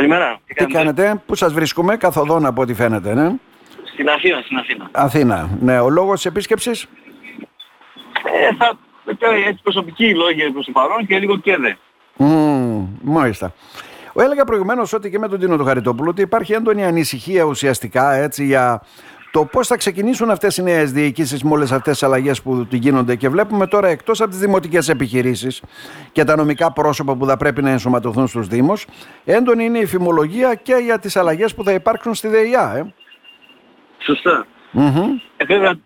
Καλημέρα. Τι κάνετε, πού σας βρίσκουμε, καθοδόν από ό,τι φαίνεται, ναι. Στην Αθήνα, στην Αθήνα. Αθήνα. Ναι, ο λόγος της επίσκεψης; Ε, θα έτσι προσωπική λόγια προς το παρόν και λίγο και δε. Mm, μάλιστα. Έλεγα προηγουμένως ότι και με τον Τίνο του Χαριτόπουλο ότι υπάρχει έντονη ανησυχία ουσιαστικά έτσι, για το πώς θα ξεκινήσουν αυτές οι νέες διοικήσεις με όλες αυτές τις αλλαγές που γίνονται. Και βλέπουμε τώρα εκτός από τις δημοτικές επιχειρήσεις και τα νομικά πρόσωπα που θα πρέπει να ενσωματωθούν στους Δήμους, έντονη είναι η φημολογία και για τις αλλαγές που θα υπάρξουν στη ΔΕΙΑ. Ε. Σωστά. Mm-hmm. Ε, βέβαια,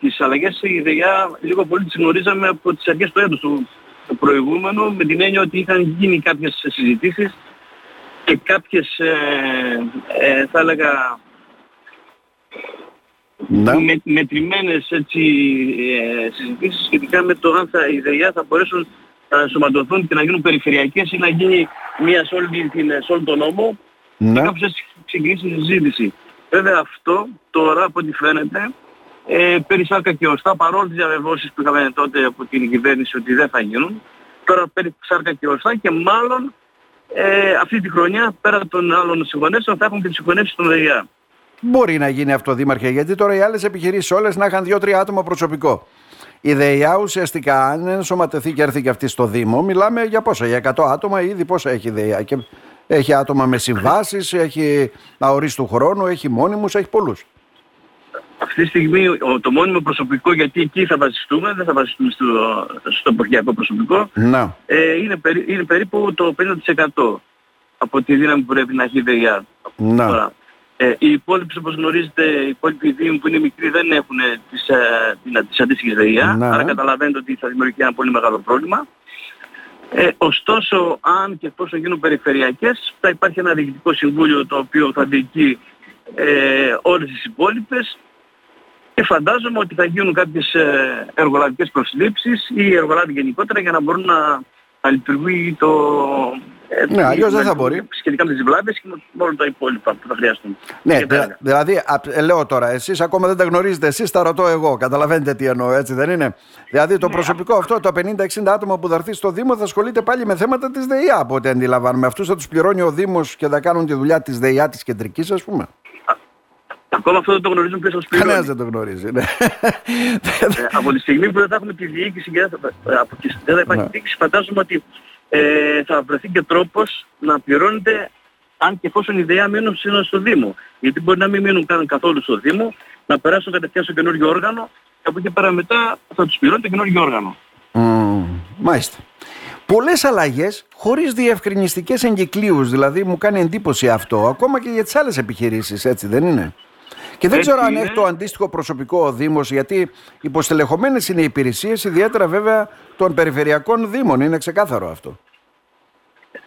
τις αλλαγές στη ΔΕΙΑ λίγο πολύ τις γνωρίζαμε από τις αρχές του έτους του, το προηγούμενο, με την έννοια ότι είχαν γίνει κάποιες συζητήσεις και κάποιες, ε, ε, θα έλεγα, ναι. με, μετρημένες έτσι, ε, συζητήσεις σχετικά με το αν θα, οι ΔΕΙΑ θα μπορέσουν να ενσωματωθούν και να γίνουν περιφερειακές ή να γίνει μία σε, όλη την, σε όλο τον νόμο Ναι. και κάπως έτσι ξεκινήσεις η συζήτηση. Βέβαια αυτό τώρα από ό,τι φαίνεται ε, περί σάρκα και οστά παρόλο τις διαβεβαιώσεις που είχαμε τότε από την κυβέρνηση ότι δεν θα γίνουν τώρα περί σάρκα και οστά και μάλλον ε, αυτή τη χρονιά πέρα των άλλων συγχωνεύσεων θα έχουν και τις συγχωνεύσεις των ΔΕΙΑ. Μπορεί να γίνει αυτό, Δήμαρχε, γιατί τώρα οι άλλες επιχειρήσεις όλες να είχαν δύο-τρία άτομα προσωπικό. Η ΔΕΙΑ ουσιαστικά, αν ενσωματωθεί και έρθει και αυτή στο Δήμο, μιλάμε για πόσα, για 100 άτομα, ήδη πόσα έχει η ΔΕΙΑ. Και έχει άτομα με συμβάσεις, έχει αορίστου χρόνου, έχει μόνιμους, έχει πολλούς. Αυτή τη στιγμή ο- το μόνιμο προσωπικό, γιατί εκεί θα βασιστούμε, δεν θα βασιστούμε στο, στο εποχιακό προσωπικό, Να. ε, είναι, περί- είναι περίπου το 50% από τη δύναμη που πρέπει να έχει η ΔΕΙΑ. Να. Τώρα, ε, οι υπόλοιποι όπως γνωρίζετε, οι υπόλοιποι δήμοι που είναι μικροί δεν έχουν ε, τις, ε, την- τις αντίστοιχες ΔΕΙΑ, Ναι. άρα καταλαβαίνετε ότι θα δημιουργηθεί ένα πολύ μεγάλο πρόβλημα. Ε, ωστόσο, αν και εφόσον γίνουν περιφερειακές, θα υπάρχει ένα διοικητικό συμβούλιο το οποίο θα διοικεί ε, όλες τις υπόλοιπες και φαντάζομαι ότι θα γίνουν κάποιες ε, εργολαβικές προσλήψεις ή εργολάβοι γενικότερα για να μπορούν να, να λειτουργεί το... ε, Ναι, αλλιώς δεν να θα μπορεί. Σχετικά με τις βλάβες και με όλα τα υπόλοιπα που θα χρειαστούν. Ναι, Και τα δη- έργα. δηλαδή, α, ε, λέω τώρα, εσείς ακόμα δεν τα γνωρίζετε, εσείς τα ρωτώ εγώ. Καταλαβαίνετε τι εννοώ, έτσι δεν είναι; Δηλαδή, Ναι. το προσωπικό αυτό, το 50-60 άτομα που θα έρθει στο Δήμο, θα ασχολείται πάλι με θέματα της ΔΕΙΑ, από ό,τι αντιλαμβάνομαι. Αυτούς θα τους πληρώνει ο Δήμος και θα κάνουν τη δουλειά της ΔΕΙΑ της κεντρικής, ας πούμε; Ακόμα αυτό δεν το γνωρίζουν ποιος θα τους πληρώνει. Κανένας δεν το γνωρίζει. Ναι. Ε, από τη στιγμή που δεν θα έχουμε τη διοίκηση και δεν θα, ε, από τη- δεν θα υπάρχει Ναι. διοίκηση, φαντάζομαι ότι ε, θα βρεθεί και τρόπος να πληρώνεται αν και εφόσον η ιδέα μείνουν σήμερα στο Δήμο. Γιατί μπορεί να μην μείνουν καν καθόλου στο Δήμο, να περάσουν κατευθείαν στο καινούργιο όργανο και από εκεί πέρα μετά θα τους πληρώνει το καινούργιο όργανο. Μμμ, μάλιστα. Πολλές αλλαγές χωρίς διευκρινιστικές εγκυκλίους. Δηλαδή, μου κάνει εντύπωση αυτό, ακόμα και για τις άλλες επιχειρήσεις, έτσι δεν είναι; Και δεν Έτσι ξέρω αν είναι. έχει το αντίστοιχο προσωπικό ο Δήμος, γιατί υποστελεχωμένες είναι οι υπηρεσίες, ιδιαίτερα βέβαια των περιφερειακών Δήμων. Είναι ξεκάθαρο αυτό.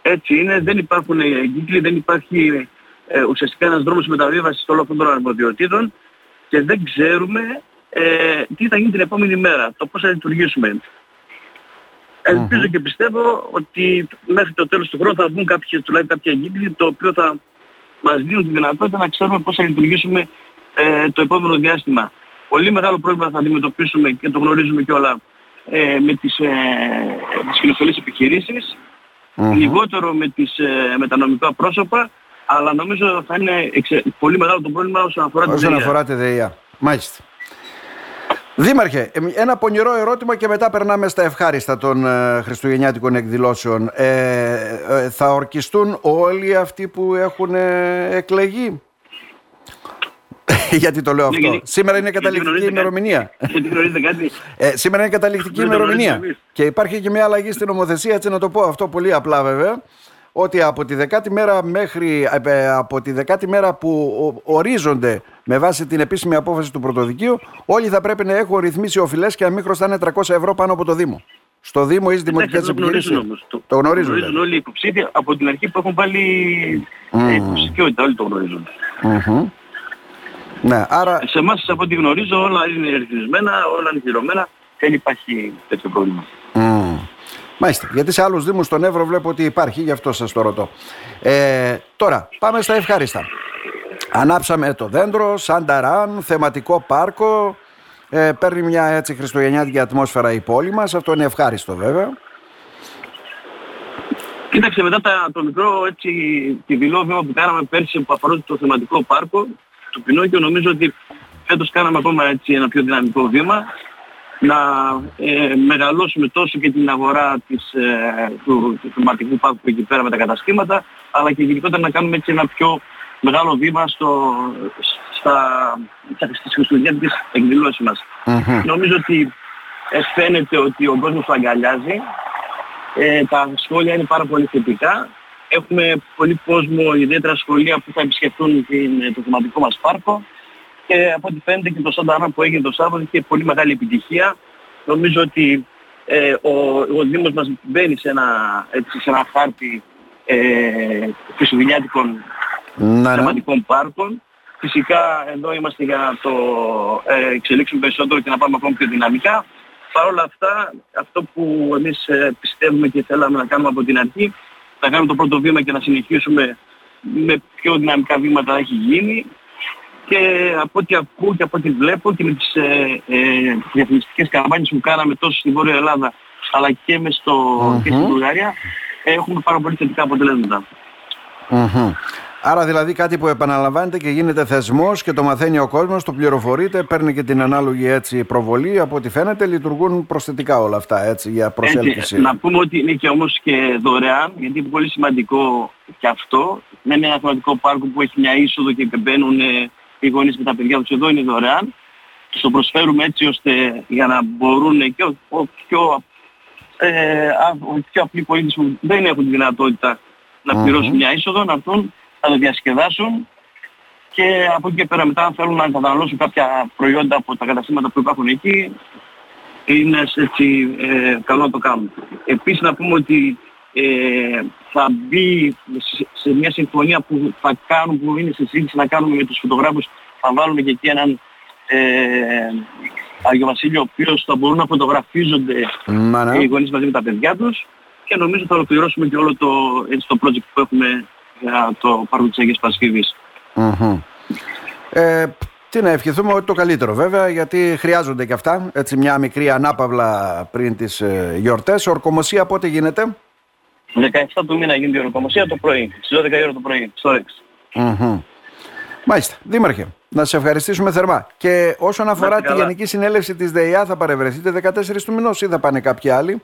Έτσι είναι, δεν υπάρχουν εγκύκλοι, δεν υπάρχει ε, ουσιαστικά ένας δρόμος μεταβίβασης όλων αυτών των αρμοδιοτήτων και δεν ξέρουμε ε, τι θα γίνει την επόμενη μέρα, το πώς θα λειτουργήσουμε. Ελπίζω και πιστεύω ότι μέχρι το τέλος του χρόνου θα βγουν κάποιες, τουλάχιστον κάποια εγκύκλοι το οποίο θα μας δίνουν τη δυνατότητα να ξέρουμε πώς θα λειτουργήσουμε ε, το επόμενο διάστημα. Πολύ μεγάλο πρόβλημα θα αντιμετωπίσουμε και το γνωρίζουμε κιόλα ε, με τις, ε, τις κοινοφελείς επιχειρήσεις λιγότερο με, τις, ε, με τα νομικά πρόσωπα, αλλά νομίζω θα είναι εξε- πολύ μεγάλο το πρόβλημα όσον αφορά την Όσον ΔΕΙΑ. αφορά τη ΔΕΙΑ. Μάλιστα. Δήμαρχε, ε, ένα πονηρό ερώτημα και μετά περνάμε στα ευχάριστα των ε, χριστουγεννιάτικων εκδηλώσεων. Ε, ε, θα ορκιστούν όλοι αυτοί που έχουν ε, εκλεγεί; Γιατί το λέω Ναι, αυτό. γιατί- Σήμερα είναι γιατί καταληκτική γνωρίζετε κάτι- ημερομηνία. Γιατί γνωρίζετε κάτι; Ε, σήμερα είναι καταληκτική Δεν το ημερομηνία. γνωρίζουμε εμείς; Και υπάρχει και μια αλλαγή στην νομοθεσία, έτσι να το πω αυτό πολύ απλά βέβαια. Ότι από τη δεκάτη μέρα μέχρι ε, από τη δεκάτη μέρα που ο- ορίζονται με βάση την επίσημη απόφαση του πρωτοδικείου, όλοι θα πρέπει να έχουν ρυθμίσει οφειλές και να μην χρωστάνε 300 ευρώ πάνω από το Δήμο. Στο Δήμο ή στι δημοτικέ Εντάξει, το γνωρίζουν επιχειρήσει. όμως. Το, Το γνωρίζουν. γνωρίζουν δηλαδή. όλοι οι υποψήφοι από την αρχή που έχουν βάλει Μμμ. ε, υποψηφιότητα. Όλοι το γνωρίζουν. Μμμ. Ναι, άρα Σε εμάς από ό,τι γνωρίζω όλα είναι ρυθμισμένα, όλα είναι πληρωμένα. Δεν υπάρχει τέτοιο πρόβλημα. Μμμ. Μάλιστα. Γιατί σε άλλους Δήμους στον Εύρο βλέπω ότι υπάρχει, γι' αυτό σας το ρωτώ. Ε, τώρα, πάμε στα ευχάριστα. Ανάψαμε το δέντρο, σαν ταράν, θεματικό πάρκο. Ε, παίρνει μια έτσι χριστουγεννιάτικη ατμόσφαιρα η πόλη μας. Αυτό είναι ευχάριστο βέβαια. Κοίταξε μετά τα, το μικρό έτσι, τη βιλό βήμα που κάναμε πέρσι που αφορούσε το θεματικό πάρκο του Πινόκιο νομίζω ότι φέτος κάναμε ακόμα έτσι ένα πιο δυναμικό βήμα να ε, μεγαλώσουμε τόσο και την αγορά της, ε, του, του θεματικού πάρκου εκεί πέρα με τα καταστήματα αλλά και γενικότερα να κάνουμε έτσι ένα πιο μεγάλο βήμα στο, στα, στις χριστουγεννιάτικες εκδηλώσεις μας. Νομίζω ότι ε, φαίνεται ότι ο κόσμος το αγκαλιάζει. Ε, τα σχόλια είναι πάρα πολύ θετικά. Έχουμε πολύ κόσμο, ιδιαίτερα σχολεία που θα επισκεφτούν την, το θεματικό μας πάρκο και από ό,τι φαίνεται και το Σαντάνα που έγινε το Σάββατο είχε πολύ μεγάλη επιτυχία. Νομίζω ότι ε, ο, ο Δήμος μας μπαίνει σε ένα, έτσι, σε ένα χάρτη ε, χριστουγεννιάτικων ναι, ναι. θεματικών πάρκων. Φυσικά εδώ είμαστε για να το ε, εξελίξουμε περισσότερο και να πάμε ακόμα πιο δυναμικά. Παρ' όλα αυτά, αυτό που εμείς ε, πιστεύουμε και θέλαμε να κάνουμε από την αρχή, να κάνουμε το πρώτο βήμα και να συνεχίσουμε με πιο δυναμικά βήματα να έχει γίνει και από ό,τι ακούω και από ό,τι βλέπω και με τις ε, ε, διαφημιστικές καμπάνιες που κάναμε τόσο στην Βόρεια Ελλάδα αλλά και, μες στο, mm-hmm. και στην Βουλγαρία έχουμε πάρα πολύ θετικά αποτελέσματα. Mm-hmm. Άρα δηλαδή κάτι που επαναλαμβάνεται και γίνεται θεσμός και το μαθαίνει ο κόσμος, το πληροφορείται, παίρνει και την ανάλογη έτσι προβολή. Από ό,τι φαίνεται λειτουργούν προσθετικά όλα αυτά έτσι για προσέλκυση. Έτσι, να πούμε ότι είναι και όμως και δωρεάν, γιατί είναι πολύ σημαντικό και αυτό. Δεν είναι ένα θεματικό πάρκο που έχει μια είσοδο και μπαίνουν ε, οι γονείς με τα παιδιά τους εδώ είναι δωρεάν. Τους το προσφέρουμε έτσι ώστε για να μπορούν και ο, ο πιο, ε, ο πιο απλοί πολίτες που δεν έχουν τη δυνατότητα να πληρώσουν μια είσοδο, να έρθουν θα το διασκεδάσουν και από εκεί και πέρα μετά αν θέλουν να καταναλώσουν κάποια προϊόντα από τα καταστήματα που υπάρχουν εκεί είναι έτσι ε, καλό να το κάνουν. Επίσης να πούμε ότι ε, θα μπει σε, μια συμφωνία που θα κάνουν, που είναι σε συζήτηση να κάνουμε με τους φωτογράφους, θα βάλουμε και εκεί έναν ε, Άγιο Βασίλειο, ο οποίος θα μπορούν να φωτογραφίζονται ναι. οι γονείς μαζί με τα παιδιά τους και νομίζω θα ολοκληρώσουμε και όλο το, έτσι, το project που έχουμε για το πάρκο της Αγίας Παρασκευής. Ε, τι να ευχηθούμε ότι το καλύτερο βέβαια γιατί χρειάζονται και αυτά έτσι μια μικρή ανάπαυλα πριν τις ε, γιορτές. Ορκομοσία πότε γίνεται; 17 του μήνα γίνεται η ορκομοσία το πρωί, στις 12 η ώρα το πρωί, στο ΡΕΞ. Μάλιστα. Δήμαρχε, να σε ευχαριστήσουμε θερμά. Και όσον αφορά τη Γενική Συνέλευση της ΔΕΙΑ θα παρευρεθείτε 14 του μηνός ή θα πάνε κάποιοι άλλοι;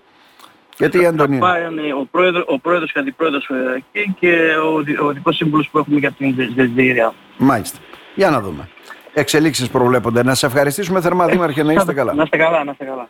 Γιατί Αντωνίου. Πάει ο πρόεδρος, ο πρόεδρος και αντιπρόεδρος εκεί και ο, ο δικός σύμβουλος που έχουμε για την ΔΕΙΑ. Μάλιστα. Για να δούμε. Εξελίξεις προβλέπονται. Να σε ευχαριστήσουμε θερμά, Δήμαρχε, να είστε καλά. Να είστε καλά, να είστε καλά.